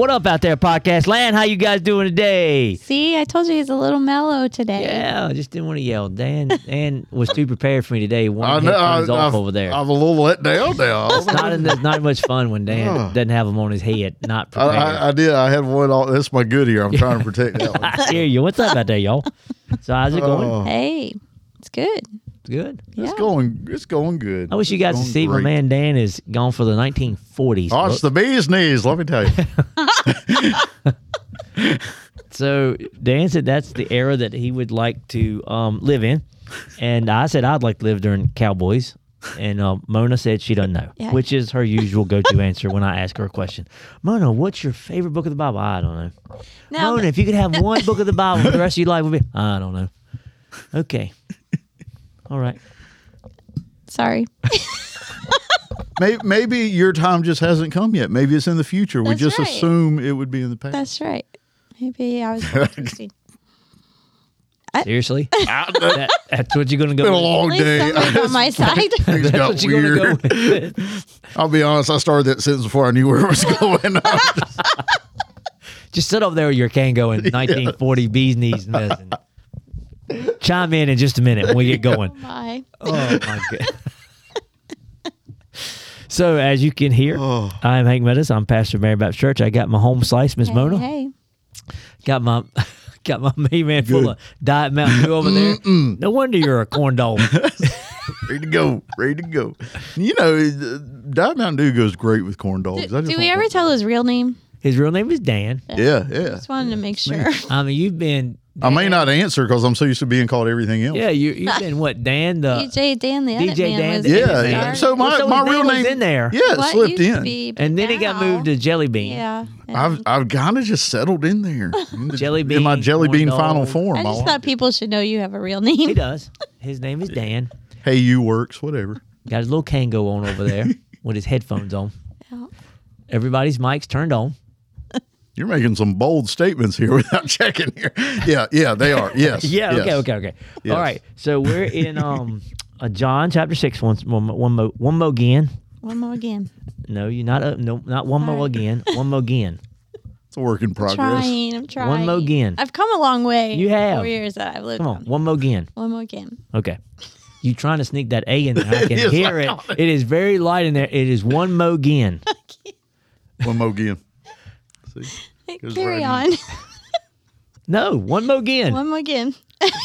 What up out there, podcast land? How you guys doing today? See, I told you he's a little mellow today. Yeah, I just didn't want to yell. Dan Dan was too prepared for me today. One I know, I- off I've- over there. I'm a little let down now. It's not in the, not much fun when Dan doesn't have them on his head. Not I, prepared. I, I did. I had one. All, that's my good ear. I'm trying to protect that one. I hear you. What's up out there, y'all? So how's it going? Oh, Hey, it's good. It's good. it's Yeah. going. It's going good. I wish you guys It's could see going my man Dan is gone for the 1940s. Oh, it's the bee's knees. Let me tell you. So Dan said that's the era that he would like to um, live in, and I said I'd like to live during Cowboys. And uh, Mona said she doesn't know, Yeah. which is her usual go-to answer when I ask her a question. Mona, what's your favorite book of the Bible? I don't know. Now, Mona, if you could have one book of the Bible for the rest of your life, would be I don't know. Okay, all right. sorry. Maybe, maybe your time just hasn't come yet. Maybe it's in the future. we just right. assume it would be in the past. That's right. Maybe I was 16. Seriously, that, that's what you're gonna go. been a with? long At day. on my side. Things That's got what you're weird. go. I'll be honest. I started that sentence before I knew where it was going. Just sit over there with your can going 1940 bees knees medicine. Chime in in just a minute when we get going. my. Oh my god. So as you can hear, Oh. I'm Hank Meadows. I'm pastor of Marion Baptist Church. I got my home slice, Miss Hey, Mona. hey. Got my got my main man full of Diet Mountain Dew over there. No wonder you're a corn dog. ready to go. Ready to go. You know, uh, Diet Mountain Dew goes great with corn dogs. Do, I do we ever tell his real name? His real name is Dan. Yeah, yeah. Just wanted to make sure. I mean, you've been. I may not answer because I'm so used to being called everything else. Yeah, you you've been what Dan the DJ Dan the edit DJ man Dan was the Yeah, edit yeah. there. So my, Well, so my his real name was name in there. Yeah, it What slipped used to in. be, but and then he got now- moved to Jelly Bean. Yeah. I've I've kind of just settled in there. In the- Jelly in my bean, jelly corn bean dog. final form. I I just like thought it. people should know you have a real name. He name. does. His name is Dan. Hey, you works whatever. Got his little Kangol on over there with his headphones on. Yeah. Everybody's mics turned on. You're making some bold statements here without checking here. Yeah, yeah, they are. Yes. Yeah. yes. Okay. Okay. Okay. Yes. All right. So we're in um uh, John chapter six. Once one mo- one mo one mo again. One more again. No, you're not. Uh, no, not one more All right. again. One more again. It's a work in progress. I'm progress. trying. I'm trying. One more again. I've come a long way. You in the have. Four years that I've lived. Come on. down One more again. One more again. Okay. You trying to sneak that A in there? I can is, hear I it. it. It is very light in there. It is one mo again. One more again. See? Carry on. No, one more again. One more again.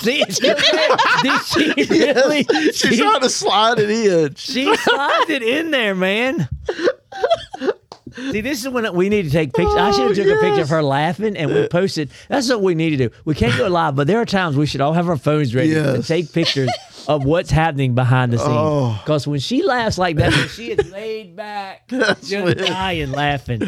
See, it's still there. Did she really? She's she- trying to slide it in. She slides it in there, man. See, this is when we need to take pictures. I should have took a oh, picture of her laughing and we posted. That's what we need to do. We can't go live, but there are times we should all have our phones ready to take pictures of what's happening behind the scenes. Oh. Because when she laughs like that, she is laid back, just dying laughing.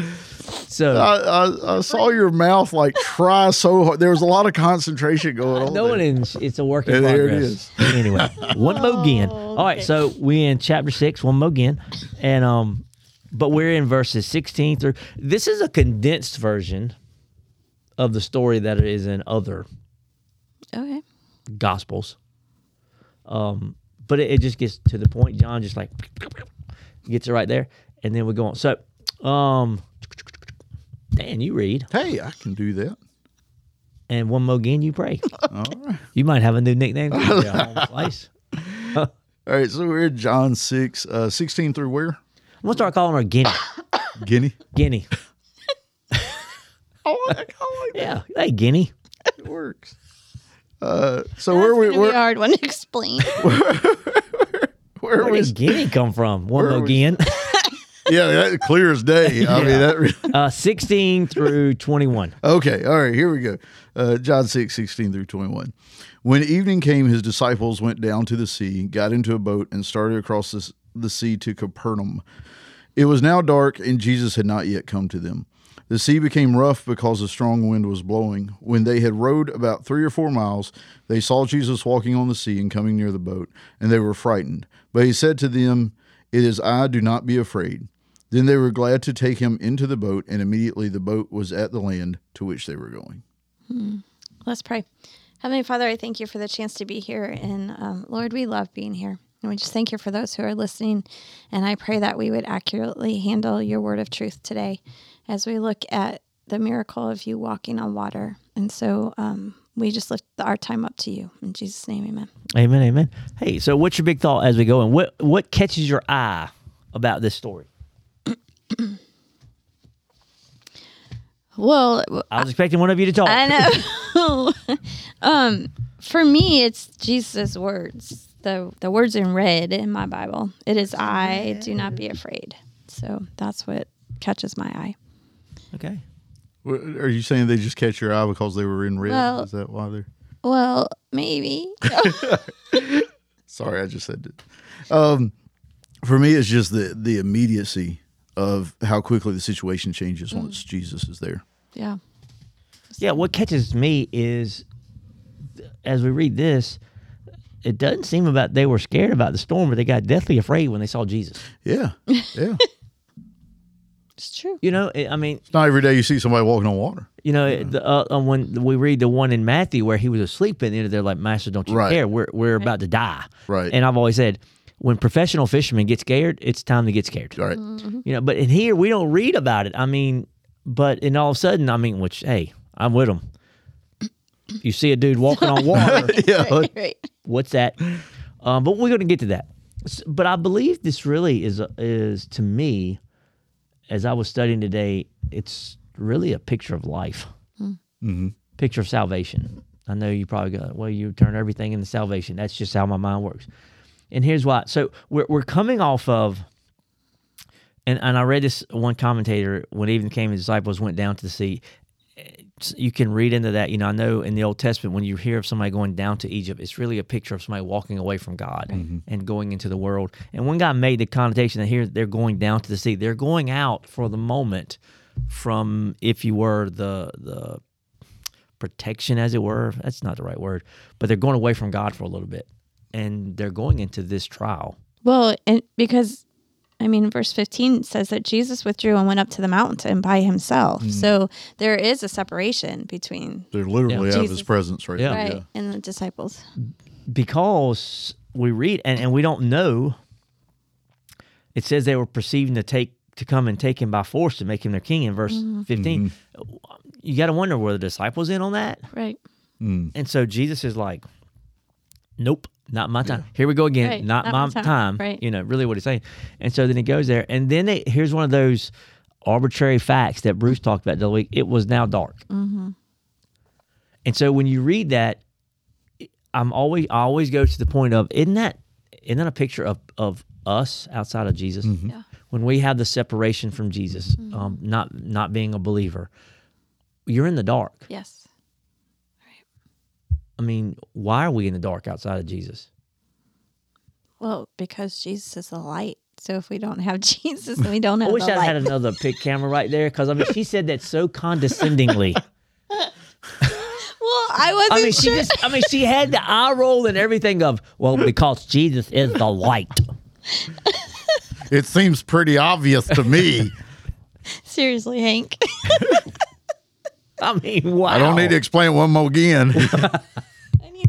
So I, I, I saw your mouth like try so hard. There was a lot of concentration going on. No one there. in it's a work in Yeah, there it progress. Anyway, one more again. All right, okay. so we in chapter six, one more again, and um, but we're in verses sixteen through. This is a condensed version of the story that is in other Okay. gospels. Um, but it, it just gets to the point. John just like gets it right there, and then we go on. So, um, Dan, you read, Hey, I can do that. and one more again, you pray. All right. You might have a new nickname. for your home place. All right. So we're in John 6, uh, 16 through where? I'm gonna start calling her Guinea. Guinea. Guinea. I like, I like Yeah. Hey, Guinea. It works. Uh, so That's where we gonna be a where, hard one to explain. where Where was did Guinea come from? One Where more was- again. Yeah that clear as day. I mean that. Really, Uh, 16 through 21. Okay, all right, here we go. Uh, John 6, 16 through 21. When evening came, his disciples went down to the sea, got into a boat, and started across the, the sea to Capernaum. It was now dark, and Jesus had not yet come to them. The sea became rough because a strong wind was blowing. When they had rowed about three or four miles, they saw Jesus walking on the sea and coming near the boat, and they were frightened. But he said to them, It is I, do not be afraid. Then they were glad to take him into the boat, and immediately the boat was at the land to which they were going. Let's pray. Heavenly Father, I thank you for the chance to be here. And um, Lord, we love being here. And we just thank you for those who are listening. And I pray that we would accurately handle your word of truth today as we look at the miracle of you walking on water. And so um, we just lift our time up to you. In Jesus' name, amen. Amen, amen. Hey, so what's your big thought as we go? And what what catches your eye about this story? Well, I was expecting one of you to talk. I know. um, for me, it's Jesus' words. The the words in red in my Bible. It is I. Do not be afraid. So that's what catches my eye. Okay. Are you saying they just catch your eye because they were in red? Well- Is that why they're. Well, maybe. Sorry, I just said it. Um, for me, it's just the the immediacy of how quickly the situation changes once Jesus is there. yeah. Yeah, what catches me is as we read this, it doesn't seem about they were scared about the storm, but they got deathly afraid when they saw Jesus. Yeah, yeah. It's true. You know, I mean, it's not every day you see somebody walking on water. You know, the, uh, uh, when we read the one in Matthew where he was asleep, and they're like, "Master, don't you Right. care? We're we're about to die." Right. And I've always said, when professional fishermen get scared, it's time to get scared. All right. Mm-hmm. You know, but in here we don't read about it. I mean, but in all of a sudden, I mean, which hey, I'm with them. You see a dude walking on water. Yeah. Right, right. What's that? Um, but we're going to get to that. But I believe this really is a, is to me, as I was studying today, it's really a picture of life, hmm. mm-hmm. picture of salvation. I know you probably go, well, you turn everything into salvation. That's just how my mind works. And here's why. So we're we're coming off of, and and I read this one commentator when even came the disciples went down to the sea you can read into that. You know, I know in the Old Testament when you hear of somebody going down to Egypt, it's really a picture of somebody walking away from God mm-hmm. and going into the world. And one guy made the connotation that here they're going down to the sea. They're going out for the moment from, if you were the the protection, as it were. That's not the right word, but they're going away from God for a little bit, and they're going into this trial. Well, and because I mean, verse 15 says that Jesus withdrew and went up to the mountain by himself. Hmm. So there is a separation between They're literally Yeah. out of his presence right Yeah. there. right and the disciples. because we read and, and we don't know it says they were perceiving to take to come and take him by force to make him their king in verse mm-hmm. Mm-hmm. 15 you got to wonder were the disciples in on that Right. Mm. and so jesus is like nope not my time. Here we go again. Right, not, not my my time, time, right. you know really what he's saying. And so then he goes there. And then they, here's one of those arbitrary facts that bruce talked about the other week. It was now dark. Mm-hmm. And so when you read that I'm always I always go to the point of isn't that isn't that a picture of of us outside of Jesus? Mm-hmm. Yeah. when we have the separation from Jesus, mm-hmm. um, not not being a believer, you're in the dark. Yes. I mean, why are we in the dark outside of Jesus? Well, because Jesus is the light. So if we don't have Jesus, we don't have. I wish the I light. had another pick camera right there because I mean she said that so condescendingly. well, I wasn't I mean she just I mean she had the eye roll and everything of well because Jesus is the light. It seems pretty obvious to me. Seriously, Hank. I mean wow. I don't need to explain it one more again.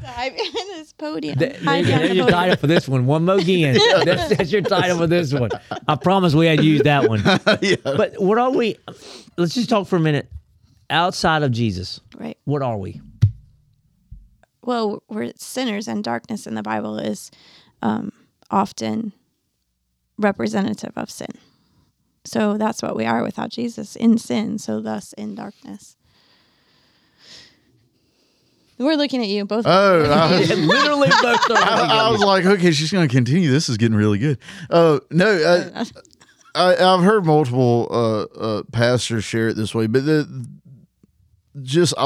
I need to hide behind this podium. Th- Hide There's behind the your title for this one. One more again. That's, that's your title for this one. I promise we had used that one. yeah. But what are we? Let's just talk for a minute. Outside of Jesus, Right. what are we? Well, we're sinners, and darkness in the Bible is um, often representative of sin. So that's what we are without Jesus in sin. So thus in darkness. We're looking at you both. Oh, I, Literally both are. I, I was like, okay, she's going to continue. This is getting really good. Uh, no, uh, I, I've heard multiple uh, uh, pastors share it this way, but the, just I,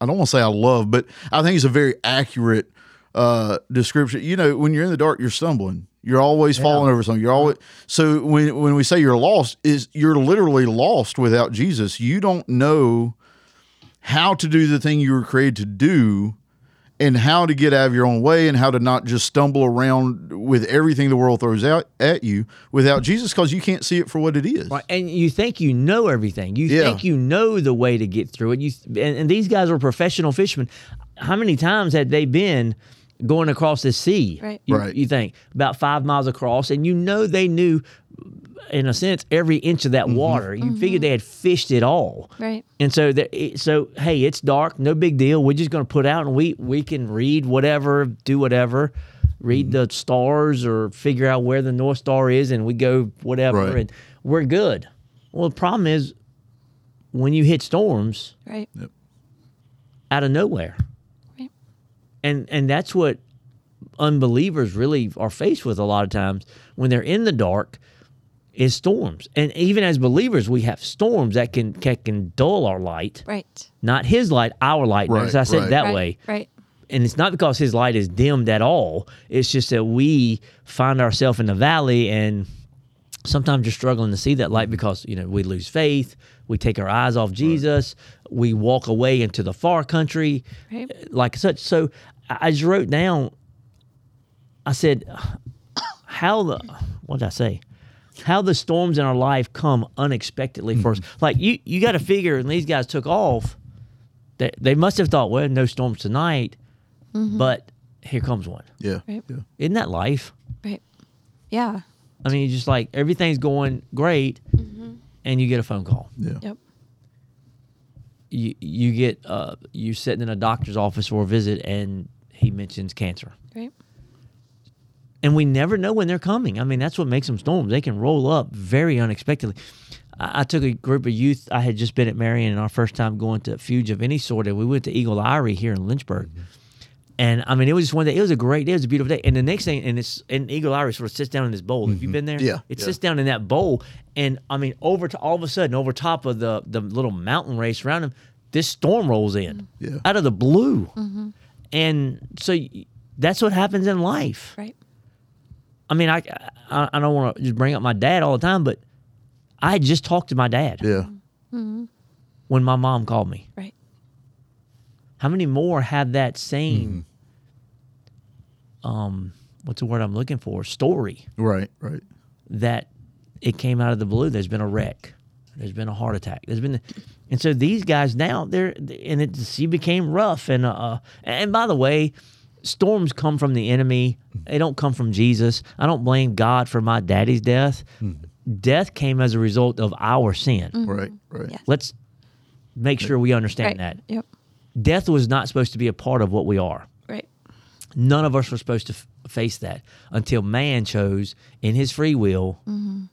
I don't want to say I love, but I think it's a very accurate uh, description. You know, when you're in the dark, you're stumbling. You're always falling over something. You're always so when when we say you're lost, is you're literally lost without Jesus. You don't know how to do the thing you were created to do and how to get out of your own way and how to not just stumble around with everything the world throws out at you without Jesus because you can't see it for what it is. Right, and you think you know everything. You Yeah. think you know the way to get through it. You and, and these guys were professional fishermen. How many times had they been going across the sea? Right. You, Right. You think about five miles across, and you know they knew, in a sense, every inch of that Mm-hmm. water. You figured they had fished it all. Right. And so, that, so hey, it's dark, no big deal. We're just going to put out, and we we can read whatever, do whatever, read Mm-hmm. the stars, or figure out where the North Star is, and we go whatever, Right. and we're good. Well, the problem is when you hit storms Right. out of nowhere, Right. and and that's what unbelievers really are faced with a lot of times when they're in the dark is storms and even as believers we have storms that can can, can dull our light Right. not his light, our light. Right, as I said right. that right. way. Right. And it's not because his light is dimmed at all. It's just that we find ourselves in the valley and sometimes you're struggling to see that light because, you know, we lose faith, we take our eyes off Jesus, we walk away into the far country, Right. like such. So I I just wrote down, I said, how the, what did I say? How the storms in our life come unexpectedly for us. Mm-hmm. Like you, you got to figure, and these guys took off. They, they must have thought, well, no storms tonight, mm-hmm. but here comes one. Yeah. Right. Yeah. Isn't that life? Right. Yeah. I mean, just like everything's going great, mm-hmm. and you get a phone call. Yeah. Yep. You you get uh you sitting in a doctor's office for a visit, and he mentions cancer. Right. And we never know when they're coming. I mean, that's what makes them storms. They can roll up very unexpectedly. I, I took a group of youth. I had just been at Marion, and our first time going to a fuge of any sort, and we went to Eagle Eyrie here in Lynchburg. Mm-hmm. And I mean, it was just one day. It was a great day. It was a beautiful day. And the next thing, and it's and Eagle Eyrie sort of sits down in this bowl. Have you mm-hmm. been there? Yeah, It yeah. sits down in that bowl, and I mean, over to all of a sudden, over top of the the little mountain race around him, this storm rolls in Yeah. out of the blue, mm-hmm. and so that's what happens in life. Right. I mean, I I, I don't want to just bring up my dad all the time, but I had just talked to my dad Yeah. when my mom called me. Right. How many more have that same, um, what's the word I'm looking for? Story Right. Right. that it came out of the blue. There's been a wreck. There's been a heart attack. There's been, and so these guys now they're and it the sea became rough. And uh, and by the way, storms come from the enemy. They don't come from Jesus. I don't blame God for my daddy's death. Hmm. Death came as a result of our sin. Mm-hmm. Right. Right. Yeah. Let's make sure we understand Right. that Yep. death was not supposed to be a part of what we are. Right. None of us were supposed to f- face that until man chose in his free will mm-hmm.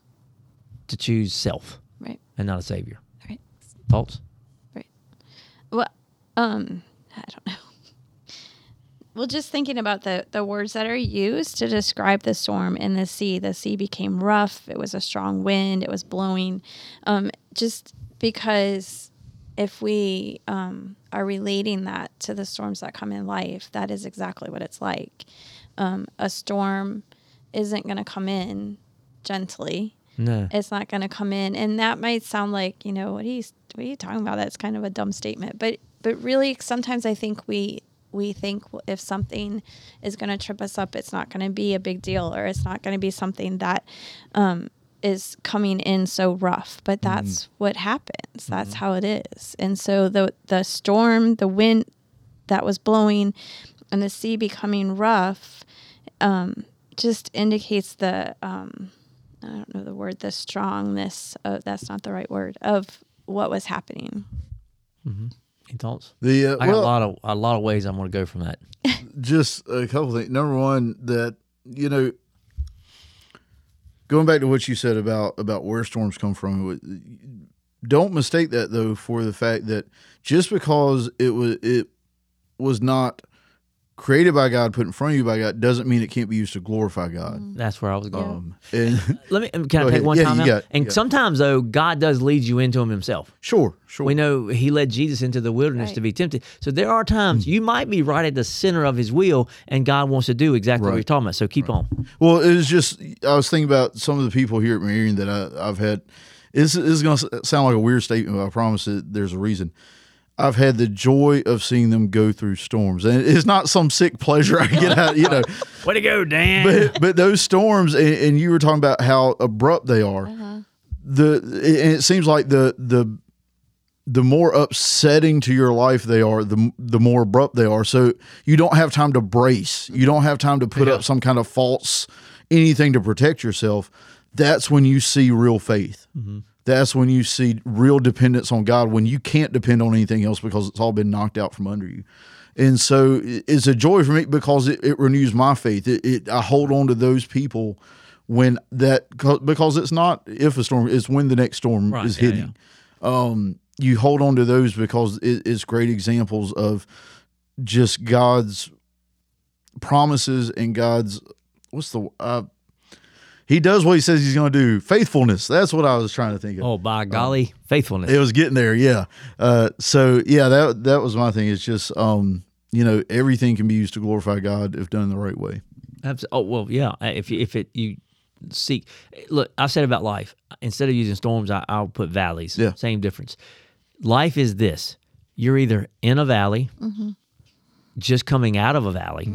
to choose self Right. and not a savior. Right. Thoughts? Right. Well, um, I don't know. Well, just thinking about the the words that are used to describe the storm in the sea. The sea became rough. It was a strong wind. It was blowing. Um, just because if we um, are relating that to the storms that come in life, that is exactly what it's like. Um, a storm isn't going to come in gently No. it's not going to come in and that might sound like you know what are you what are you talking about that's kind of a dumb statement but but really sometimes i think we we think if something is going to trip us up it's not going to be a big deal or it's not going to be something that um, is coming in so rough but that's what happens. That's how it is. And so the the storm the wind that was blowing and the sea becoming rough um, just indicates the um, I don't know the word, the strongness of that's not the right word of what was happening. Any thoughts? The uh, I got well, a lot of a lot of ways I'm going to go from that. just a couple things. Number one, that you know, going back to what you said about about where storms come from, don't mistake that though for the fact that just because it was it was not created by God, put in front of you by God, doesn't mean it can't be used to glorify God. Mm-hmm. That's where I was going. Um, and Let me. Um, can I take ahead. one Yeah, time you out? got and Yeah. sometimes though, God does lead you into Him Himself. sure, sure. We know He led Jesus into the wilderness Right. to be tempted. So there are times hmm. you might be right at the center of His will, and God wants to do exactly what Right. you're talking about. So keep on. Well, it was just I was thinking about some of the people here at Marion that I, I've had. This, this is going to sound like a weird statement, but I promise that there's a reason. I've had the joy of seeing them go through storms, and it's not some sick pleasure I get out. You know, Way to go, Dan. but but those storms, and, and you were talking about how abrupt they are. Uh-huh. The and it seems like the the the more upsetting to your life they are, the the more abrupt they are. So you don't have time to brace. You don't have time to put up some kind of false anything to protect yourself. That's when you see real faith. Mm-hmm. That's when you see real dependence on God. When you can't depend on anything else because it's all been knocked out from under you. And so it's a joy for me because it, it renews my faith. It, it I hold on to those people when that because it's not if a storm, it's when the next storm Right, is yeah, hitting um, you hold on to those because it, it's great examples of just God's promises and God's what's the uh, he does what he says he's going to do. Faithfulness. That's what I was trying to think of. oh, by golly, faithfulness. It was getting there, yeah. Uh, so yeah, that that was my thing. It's just um, you know, everything can be used to glorify God if done the right way. Abs- Oh well, yeah. If you- if it you seek, look, I said about life. Instead of using storms, I, I'll put valleys. Yeah. Same difference. Life is this: you're either in a valley, just coming out of a valley,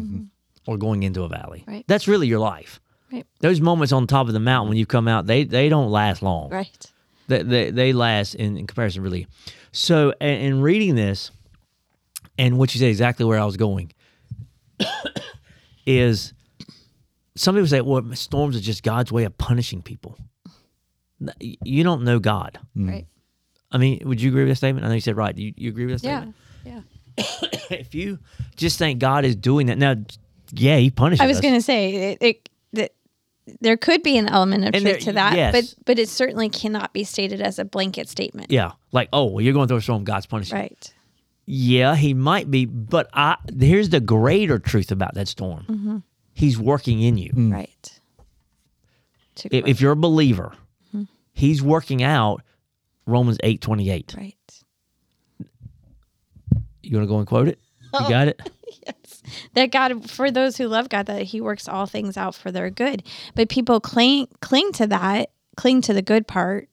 or going into a valley. Right. That's really your life. Right. Those moments on top of the mountain when you come out, they they don't last long. Right. They they, they last in, in comparison, really. So, in, in reading this, and what you said exactly where I was going is some people say, well, storms are just God's way of punishing people. You don't know God. Mm. Right. I mean, would you agree with that statement? I know you said right. You, you agree with that Yeah. statement? Yeah. If you just think God is doing that, now, yeah, He punishes I was going to say it, it, that there could be an element of And truth there- to that, yes. but but it certainly cannot be stated as a blanket statement. yeah, like, oh, well, you're going through a storm, God's punishing. Right. Yeah, he might be, but I here's the greater truth about that storm. Mm-hmm. He's working in you. Right. If, if you're a believer, Mm-hmm. he's working out Romans eight twenty eight. right. You want to go and quote it? You got it? Yes. That God, for those who love God, that He works all things out for their good. But people cling cling to that, cling to the good part.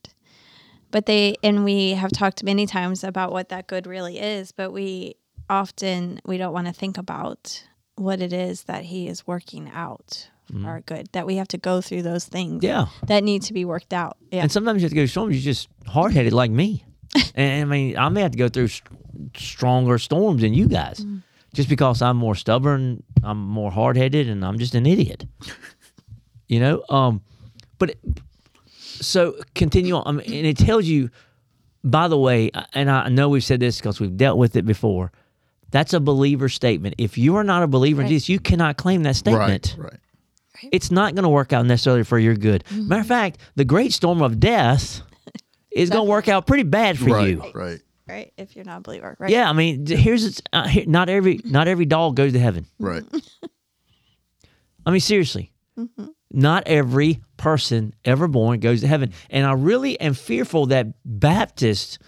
But they and we have talked many times about what that good really is. But we often we don't want to think about what it is that He is working out for our good. That we have to go through those things. Yeah. That need to be worked out. Yeah. And sometimes you have to go through storms. You're just hard headed like me. and I mean, I may have to go through st- stronger storms than you guys, Mm-hmm. Just because I'm more stubborn, I'm more hard headed, and I'm just an idiot. you know. Um, but it, so continue on, I mean, and it tells you. By the way, and I know we've said this because we've dealt with it before. That's a believer statement. If you are not a believer in Jesus, you cannot claim that statement Right, right. it's not going to work out necessarily for your good. Mm-hmm. Matter of fact, the great storm of death is going to work out pretty bad for right, you. right. Right. If you're not a believer. Right. Yeah, I mean, here's it's, uh, here, not every not every dog goes to heaven. Right. I mean, seriously, Mm-hmm. not every person ever born goes to heaven. And I really am fearful that Baptists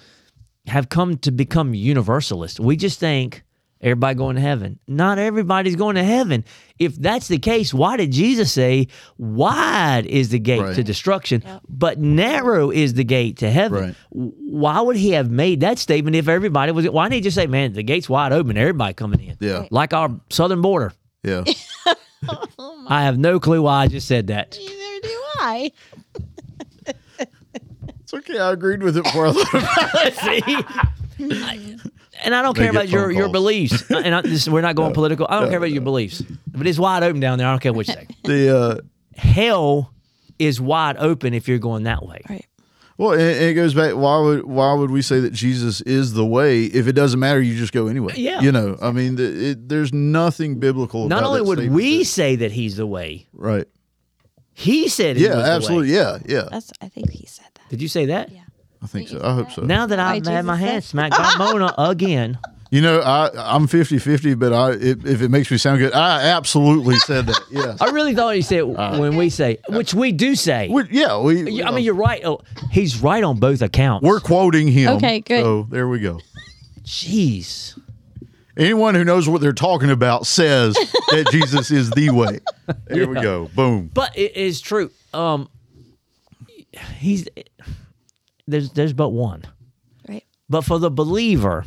have come to become universalists. We just think everybody going to heaven. Not everybody's going to heaven. If that's the case, why did Jesus say, "Wide is the gate Right. to destruction, but narrow is the gate to heaven"? Right. Why would he have made that statement if everybody was? Why didn't he just say, "Man, the gate's wide open, everybody coming in"? Yeah. like our southern border. Yeah. Oh, I have no clue why I just said that. Neither do I. It's okay. I agreed with it before I thought about See? I- and I don't care They get about your, phone your beliefs. and I, this, we're not going political. I don't care about your beliefs. But it's wide open down there. I don't care what you say. the uh Hell is wide open if you're going that way. Right. well and, and it goes back why would why would we say that Jesus is the way if it doesn't matter you just go anyway Yeah. you know I mean the, it, there's nothing biblical Not about only that would we that- say that he's the way, right he said he yeah was the way. absolutely yeah yeah That's. I think he said that. Did you say that? Yeah. I think so I hope so Now that I've had my Jesus hand smacked by Mona again, You know, I I'm 50-50, but I if, if it makes me sound good, I absolutely said that. Yes. I really thought you said when we say, which we do say. We- yeah, we. I mean, you're right. Oh, he's right on both accounts. we're quoting him. Okay, good. So there we go. Jeez. Anyone who knows what they're talking about says that Jesus is the way. There we go. Boom. But it is true. Um, he's there's there's but one. Right. But for the believer,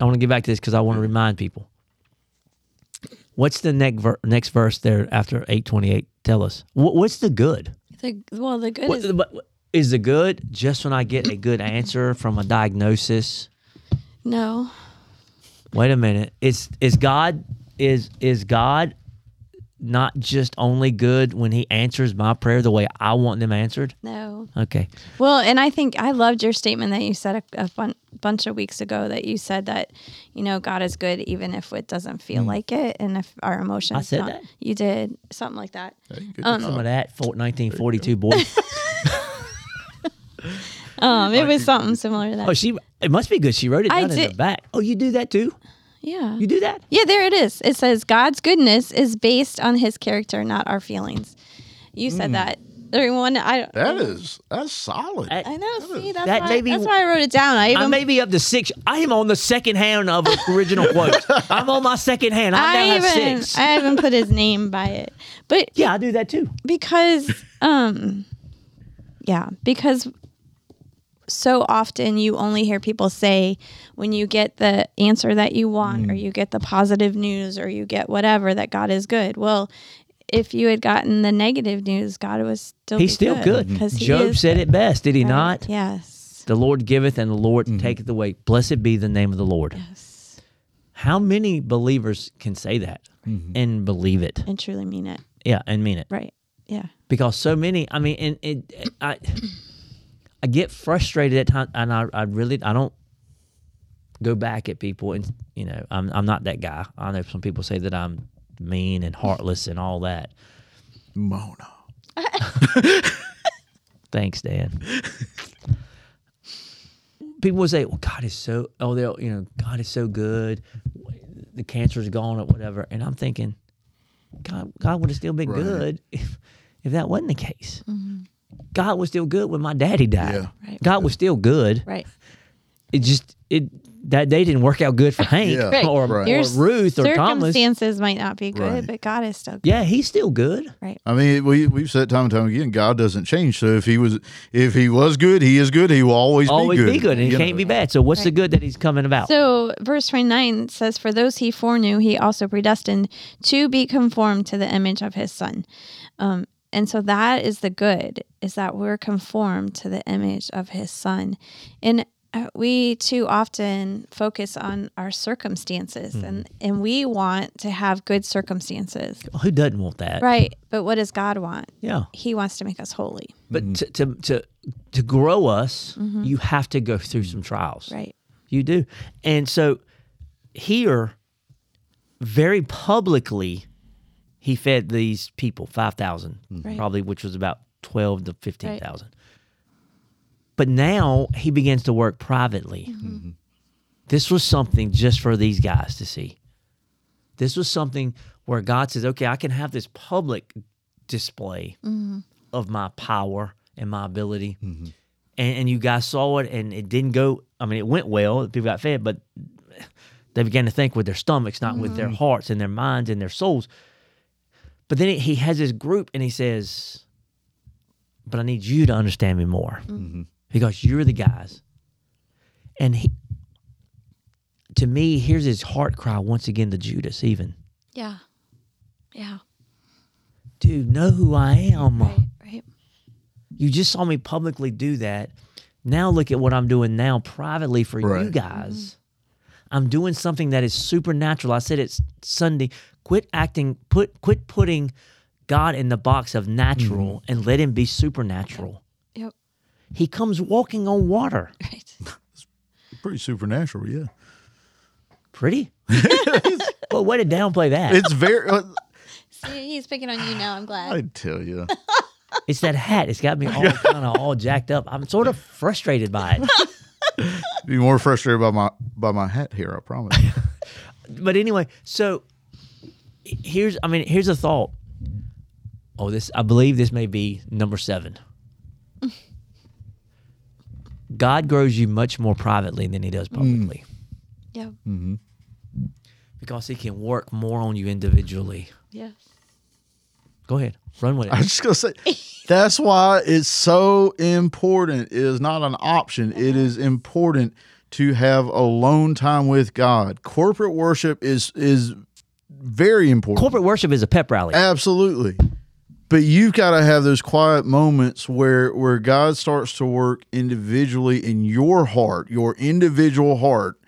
I want to get back to this because I want to remind people. What's the next ver- next verse there after eight twenty eight? Tell us. What, what's the good? The, well, the good What, is is the good just when I get a good answer from a diagnosis? no. Wait a minute. Is is God is is God not just only good when He answers my prayer the way I want them answered? No. Okay. Well, and I think I loved your statement that you said a, a bun- bunch of weeks ago that you said that, you know, God is good even if it doesn't feel like it and if our emotions. I said don't- that? You did something like that. Some of that for 1942 boy. Um, it was something similar to that. oh, she. It must be good. She wrote it I down in the did- back. Oh, you do that too? Yeah. You do that? Yeah, there it is. It says God's goodness is based on His character, not our feelings. You said that. Everyone, I That is that's solid. I, I know. See, that's That why. may be- that's why I wrote it down. I even I may be up to six. I am on the second hand of original quotes. I'm on my second hand. I'm I down at even six. I even put his name by it. But yeah, I do that too. because um yeah because so often you only hear people say when you get the answer that you want or mm. you get the positive news or you get whatever that god is good well if you had gotten the negative news god was still He's still good. because he Job is said it best, did he right. not? yes The Lord giveth and the Lord mm-hmm. taketh away. Blessed be the name of the Lord. yes How many believers can say that mm-hmm. and believe it? and truly mean it Yeah, and mean it. right yeah Because so many, I mean, and it, I, I get frustrated at times, and I, I really, I don't go back at people, and you know, I'm, I'm not that guy. I know some people say that I'm mean and heartless and all that. Mona. Thanks, Dan. People will say, "Well, God is so oh, they'll you know, God is so good. The cancer's gone or whatever," and I'm thinking, God, God would have still been Right. good if if that wasn't the case. Mm-hmm. God was still good when my daddy died. Yeah. Right. God was still good. right It just it that day didn't work out good for Hank Yeah, or, right. or Your Ruth or Thomas. circumstances might not be good Right. but god is still good Yeah, he's still good. right I mean, we we've said time and time again, God doesn't change. So if he was if he was good, he is good. He will always, Always be good. be good, and he can't know. be bad. So what's the good that he's coming about? So, verse 29 says, For those he foreknew, he also predestined to be conformed to the image of his son. Um, and so that is the good, is that we're conformed to the image of his son. And uh, we too often focus on our circumstances and, and we want to have good circumstances. Who doesn't want that? Right. But what does God want? Yeah. He wants to make us holy. But to, to to to grow us, you have to go through some trials. Mm-hmm. Right. You do. And so here, very publicly, he fed these people, 5,000, mm. Right. probably, which was about 12 to 15,000. But now he begins to work privately. Mm-hmm. Mm-hmm. This was something just for these guys to see. This was something where God says, okay, I can have this public display mm-hmm. of my power and my ability. And, and you guys saw it, and it didn't go. I mean, it went well. People got fed, but they began to think with their stomachs, not with their hearts and their minds and their souls. But then he has his group, and he says, "But I need you to understand me more, mm-hmm. because you're the guys." And he, to me, here's his heart cry once again to Judas. Even, Yeah. Yeah. dude, know who I am. Right. Right. You just saw me publicly do that. Now look at what I'm doing now privately for you Right. guys. Mm-hmm. I'm doing something that is supernatural. I said it's Sunday. Quit acting put quit putting God in the box of natural and let him be supernatural. Yep. He comes walking on water. Right. Pretty supernatural, yeah. Pretty? well, way to downplay that. It's very. Uh, See, he's picking on you now. I'm glad. I tell you, It's that hat. It's got me all kind of all jacked up. I'm sort of frustrated by it. Be more frustrated by my by my hat here. I promise. but anyway, so here's I mean here's a thought. Oh, this I believe this may be number seven. God grows you much more privately than He does mm. publicly Yeah. Mm-hmm. because He can work more on you individually. Yes. Go ahead, run with it. I'm just gonna say that's why it's so important. It is not an option. It is important to have alone time with God. Corporate worship is is very important. Corporate worship is a pep rally. Absolutely. But you've got to have those quiet moments where where God starts to work individually in your heart, your individual heart,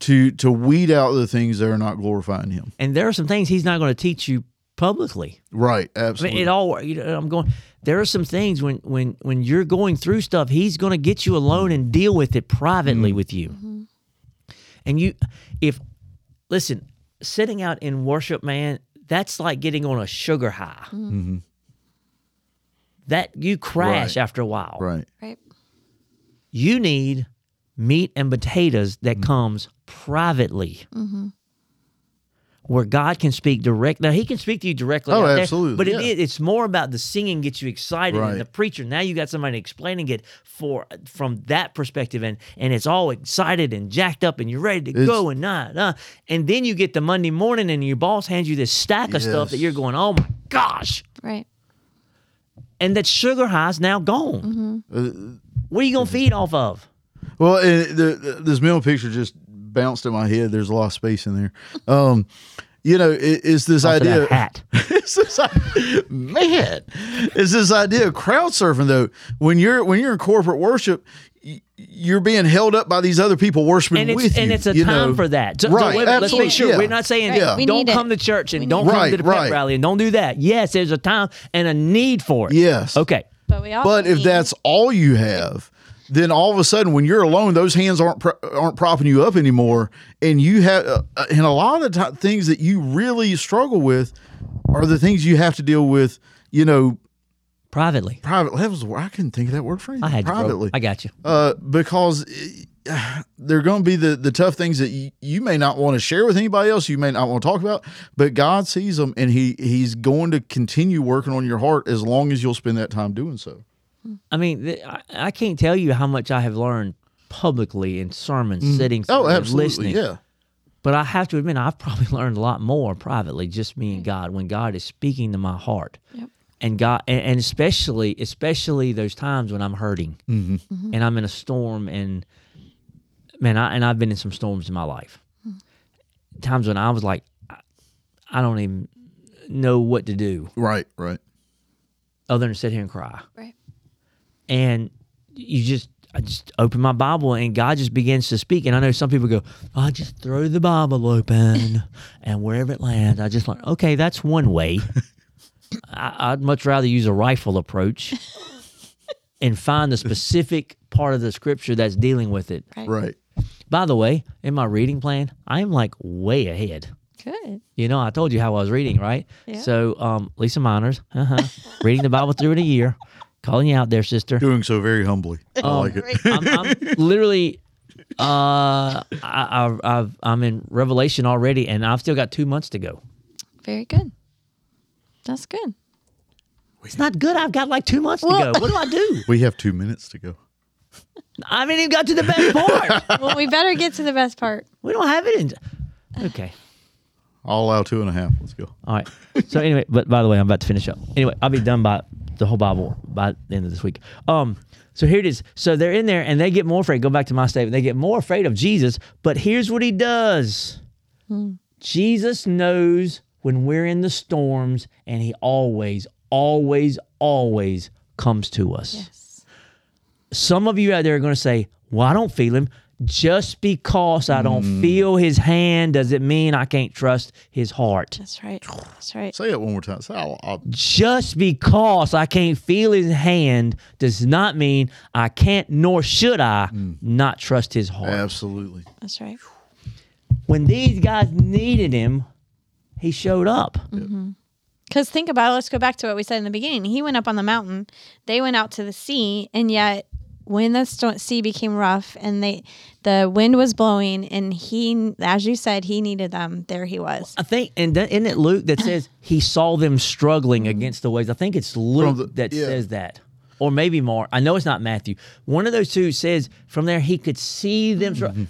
to to weed out the things that are not glorifying Him. and there are some things He's not going to teach you publicly. Right. I mean, Absolutely. it all. You know, I'm going. There are some things when when when you're going through stuff, he's going to get you alone and deal with it privately mm-hmm. with you. Mm-hmm. And you, if listen, sitting out in worship, man, that's like getting on a sugar high. Mm-hmm. Mm-hmm. That you crash Right. after a while. right. Right. You need meat and potatoes that Mm. comes privately. Where God can speak direct. Now He can speak to you directly. Oh, out there, absolutely, but yeah. is- it's more about the singing gets you excited, Right. and the preacher. Now you got somebody explaining it for from that perspective, and and it's all excited and jacked up, and you're ready to It's- go and nah, nah. And then you get the Monday morning, and your boss hands you this stack of stuff that you're going, oh my gosh, Right. and that sugar high's now gone. Uh, what are you gonna feed off of? Well, and the, the, this meal picture just bounced in my head. There's a lot of space in there. Um, you know, it, it's this Off idea. that hat. it's this, man, it's this idea of crowd surfing though. When you're when you're in corporate worship, you're being held up by these other people worshiping and it's with you. and it's a you time know. for that. So, so right? wait, let's absolutely, make sure yeah. we're not saying Right, Yeah. we don't come it. to church and We don't need come it. to the Right, pep right. rally and don't do that. Yes, there's a time and a need for it. Yes. Okay. But we also But if need- that's all you have, then all of a sudden, when you're alone, those hands aren't pro- aren't propping you up anymore, and you have uh, uh, and a lot of the ti- things that you really struggle with are the things you have to deal with. You know, Privately. private levels. I couldn't think of that word for anything. I had you, privately. I got you. uh, because uh, they're going to be the, the tough things that you, you may not want to share with anybody else. You may not want to talk about, but God sees them, and He He's going to continue working on your heart as long as you'll spend that time doing so. I mean, th- I, I can't tell you how much I have learned publicly in sermons, mm-hmm. sitting Oh, through, absolutely, listening. yeah. But I have to admit, I've probably learned a lot more privately, just me and God, when God is speaking to my heart. Yep. And God, and, and especially, especially those times when I'm hurting Mm-hmm. mm-hmm. and I'm in a storm, and man, I and I've been in some storms in my life. Mm-hmm. Times when I was like, I, I don't even know what to do Right, right. other than sit here and cry. Right. And you just I just open my Bible and God just begins to speak. And I know some people go, I just throw the Bible open and wherever it lands, I just like, okay, that's one way. I, I'd much rather use a rifle approach and find the specific part of the scripture that's dealing with it. Right. Right. By the way, in my reading plan, I'm like way ahead. Good. You know, I told you how I was reading, right? Yeah. So, um, Lisa Miners, uh-huh, reading the Bible through in a year, calling you out there, sister. Doing so very humbly. I Um, like it. I'm, I'm literally, uh, I, I, I've, I'm in Revelation already, and I've still got two months to go. Very good. That's good. It's not good. I've got like two months to go. What do I do? We have two minutes to go. I haven't even got to the best part. Well, we better get to the best part. we don't have it in. Okay. I'll allow two and a half. Let's go. All right. So anyway, but by the way, I'm about to finish up. Anyway, I'll be done by the whole Bible by the end of this week. Um, so here it is. So they're in there and they get more afraid. Go back to my statement. They get more afraid of Jesus, but here's what he does. Jesus knows when we're in the storms, and he always, always, always comes to us. Yes. Some of you out there are going to say, Well, I don't feel him. Just because I don't mm. feel his hand does it mean I can't trust his heart. That's right. That's right. Say it one more time. Say, I'll, I'll, just because I can't feel his hand does not mean I can't nor should I mm. not trust his heart. absolutely. That's right. When these guys needed him, he showed up. Because mm-hmm. think about it. Let's go back to what we said in the beginning. He went up on the mountain. They went out to the sea, and yet when the sto- sea became rough and they the wind was blowing and he as you said he needed them there he was I think, and then, isn't it Luke that says he saw them struggling against the waves? I think it's Luke the- that yeah. says that, or maybe Mark. I know it's not Matthew. One of those two says from there he could see them. str- Mm-hmm.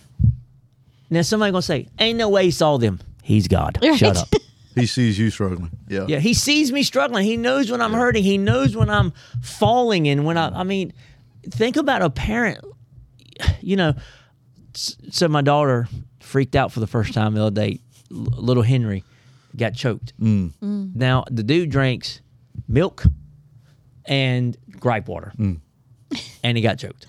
Now somebody gonna say, "Ain't no way he saw them." He's God. Right. Shut up. He sees you struggling. Yeah. Yeah, he sees me struggling. He knows when I'm hurting. He knows when I'm falling and when I I mean, think about a parent you know, so my daughter freaked out for the first time the other day. Little Henry got choked. Mm. Mm. Now, the dude drinks milk and gripe water. Mm. And he got choked.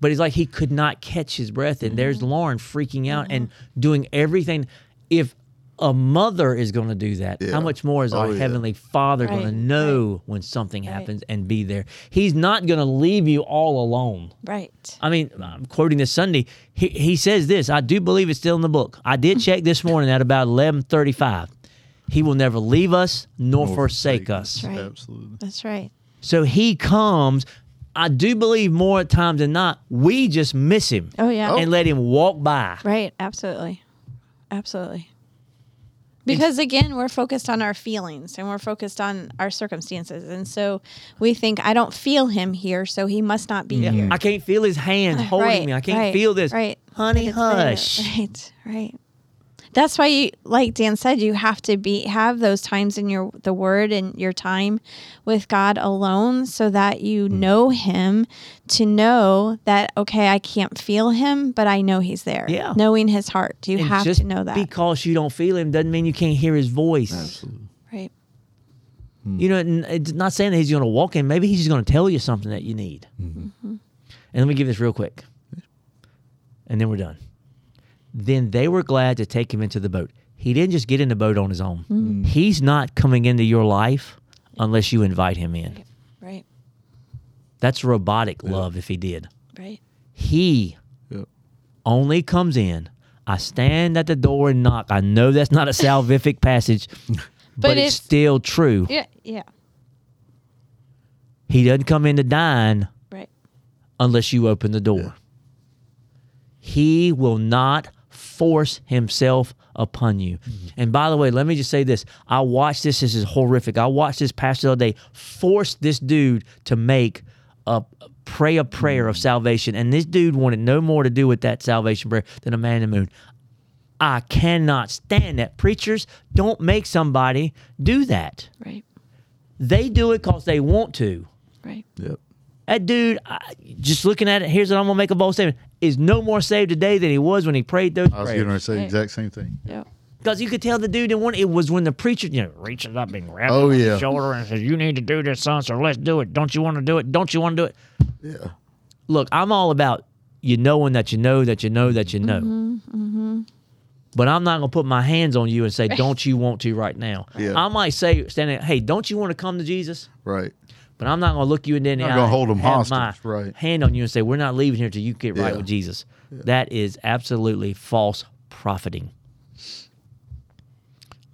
but he's like he could not catch his breath and there's Lauren freaking out and mm-hmm. doing everything if a mother is going to do that, Yeah. how much more is oh, our Oh, yeah. heavenly Father going to Right, know when something happens and be there? He's not going to leave you all alone. right I mean, I'm quoting this Sunday. He, he says this. I do believe it's still in the book. I did check this morning at about 11:35. He will never leave us nor, Nor forsake forsake us. Right. Absolutely. that's right So he comes. I do believe more at times than not, we just miss him oh yeah and let him walk by. right absolutely absolutely because again we're focused on our feelings and we're focused on our circumstances and so we think i don't feel him here so he must not be here I can't feel his hands holding Right, me. I can't right, feel this. right. Honey, hush. Right, right. That's why you like Dan said you have to be have those times in your the word and your time with God alone so that you Hmm. know him to know that okay I can't feel him but I know he's there. Yeah. Knowing his heart. You And have just to know that. Because you don't feel him doesn't mean you can't hear his voice. Absolutely. right. You know, and it's not saying that he's going to walk in. Maybe he's just going to tell you something that you need. Mm-hmm. And let me give this real quick, and then we're done. Then they were glad to take him into the boat. He didn't just get in the boat on his own. Mm-hmm. He's not coming into your life unless you invite him in. Right. That's robotic love if he did. Right. He Yep. only comes in. I stand at the door and knock. I know that's not a salvific passage, but, it's, it's- still true. Yeah. Yeah. He doesn't come in to dine Right. unless you open the door. Yeah. He will not force himself upon you. Mm-hmm. And by the way, let me just say this. I watched this. This is horrific. I watched this pastor the other day force this dude to make a pray a prayer of mm. salvation. And this dude wanted no more to do with that salvation prayer than a man in the moon. I cannot stand that. Preachers don't make somebody do that. Right. They do it because they want to. Right. Yep. That dude, I, just looking at it, here's what I'm gonna make a bold statement: is no more saved today than he was when he prayed those I was going to say the exact same thing. Yeah. Because you could tell the dude didn't want. It was when the preacher, you know, reaches up and grabs Oh, him on yeah. the shoulder and says, "You need to do this, son. So let's do it. Don't you want to do it? Don't you want to do it?" Yeah. Look, I'm all about you knowing that you know that you know that you know. Mm-hmm, But I'm not gonna put my hands on you and say, "Don't you want to right now?" Yeah. I might say, standing, "Hey, don't you want to come to Jesus?" Right. But I'm not going to look you in the Not eye gonna hold 'em have my hostage, right. hand on you and say, we're not leaving here till you get right with Jesus. That is absolutely false profiting.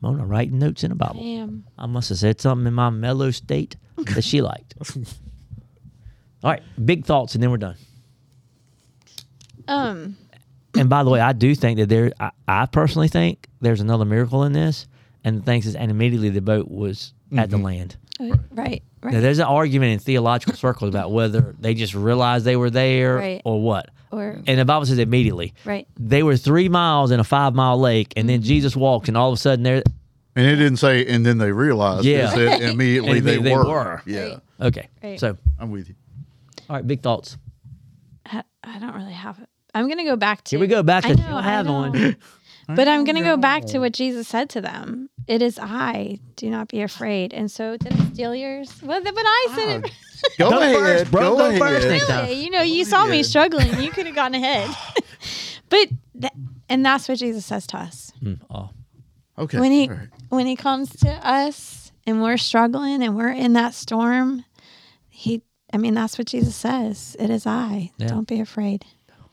Mona writing notes in a Bible. Damn. I must have said something in my mellow state that she liked. All right, big thoughts, and then we're done. Um. And by the way, I do think that there, I, I personally think there's another miracle in this. And the thing is, and immediately the boat was at the land. Right. Right. Now, there's an argument in theological circles about whether they just realized they were there Right. or what. Or And the Bible says immediately. right. They were three miles in a five mile lake, and then mm-hmm. Jesus walked, and all of a sudden they're And it didn't say, and then they realized. Yeah. It said immediately And they, they were. were. Yeah. Right. okay. Right. So, I'm with you. all right, big thoughts. I I don't really have it. I'm gonna go back to. Here we go, back to I know, don't I have know. one. But I'm gonna go back to what Jesus said to them. It is I. Do not be afraid. And so did I steal yours? Well, th- but I said it. Go, Go ahead. first, bro. Go ahead. first. Really, you know, you saw me struggling. You could have gone ahead. but th- and that's what Jesus says to us Mm, oh, Okay. when he all right. when he comes to us and we're struggling and we're in that storm. He. I mean, that's what Jesus says. It is I. Yeah. Don't be afraid.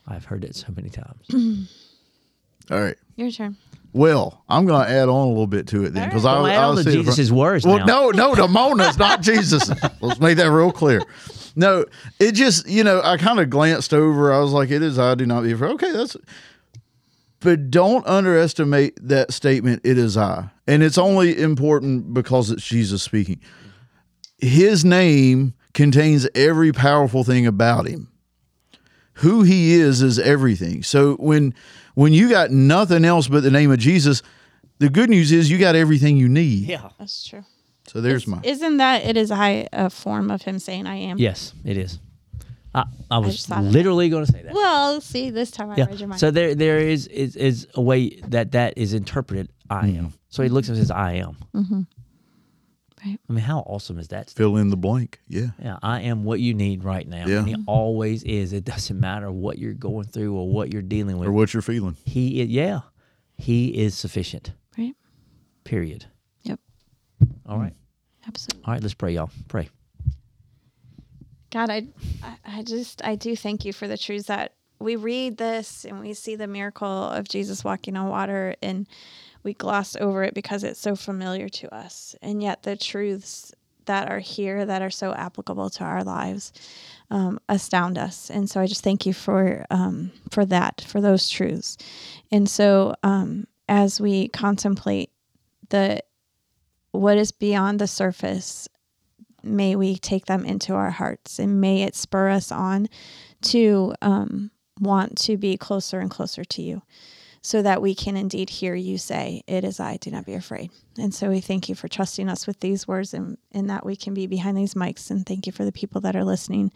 I've heard it so many times. All right. Your turn. Well, I'm going to add on a little bit to it then because I, Don't add I on was Jesus' words Well, now. no, no, the Mona's not Jesus. Let's make that real clear. No, it just you know I kind of glanced over. I was like, "It is I do not be afraid." Okay, that's. But don't underestimate that statement. It is I, and it's only important because it's Jesus speaking. His name contains every powerful thing about him who he is is everything. So when when you got nothing else but the name of Jesus, the good news is you got everything you need. Yeah. That's true. So there's my Isn't that it is I a form of him saying I am? Yes, it is. I, I was just thought of that. literally going to say that. Well, see, this time I read your mind. So there, there is, is is a way that that is interpreted. I Mm-hmm. am. So he looks and says, "I am." Mm-hmm. Right. I mean, how awesome is that? fill in the blank. Yeah. Yeah, I am what you need right now. Yeah. And he always is. It doesn't matter what you're going through or what you're dealing with. Or what you're feeling. He is, yeah, he is sufficient. right. Period. Yep. All right. Absolutely. All right, let's pray, y'all. Pray. God, I, I, I just, I do thank you for the truths that we read this and we see the miracle of Jesus walking on water and we gloss over it because it's so familiar to us. And yet the truths that are here that are so applicable to our lives um, astound us. And so I just thank you for, um, for that, for those truths. And so um, as we contemplate the, what is beyond the surface may we take them into our hearts and may it spur us on to um, want to be closer and closer to you so that we can indeed hear you say, It is I, do not be afraid. And so we thank you for trusting us with these words and, and that we can be behind these mics. And thank you for the people that are listening.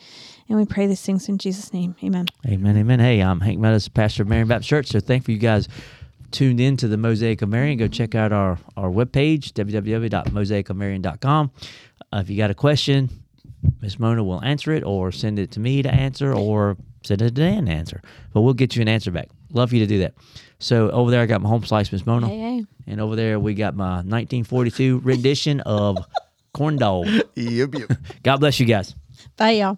And we pray these things in Jesus' name. Amen. Amen. Amen. Hey, I'm Hank Meadows, pastor of Marion Baptist Church. So thankful you guys tuned in to the Mosaic of Marion. Go check out our, our webpage, www.mosaicofmarion.com. Uh, if you got a question, Miss Mona will answer it or send it to me to answer or send it to Dan to answer. But we'll get you an answer back. Love you to do that. So over there, I got my home slice, Miss Mona. Hey, hey. And over there, we got my 1942 rendition of Corn Dog. Yep, yep. God bless you guys. Bye, y'all.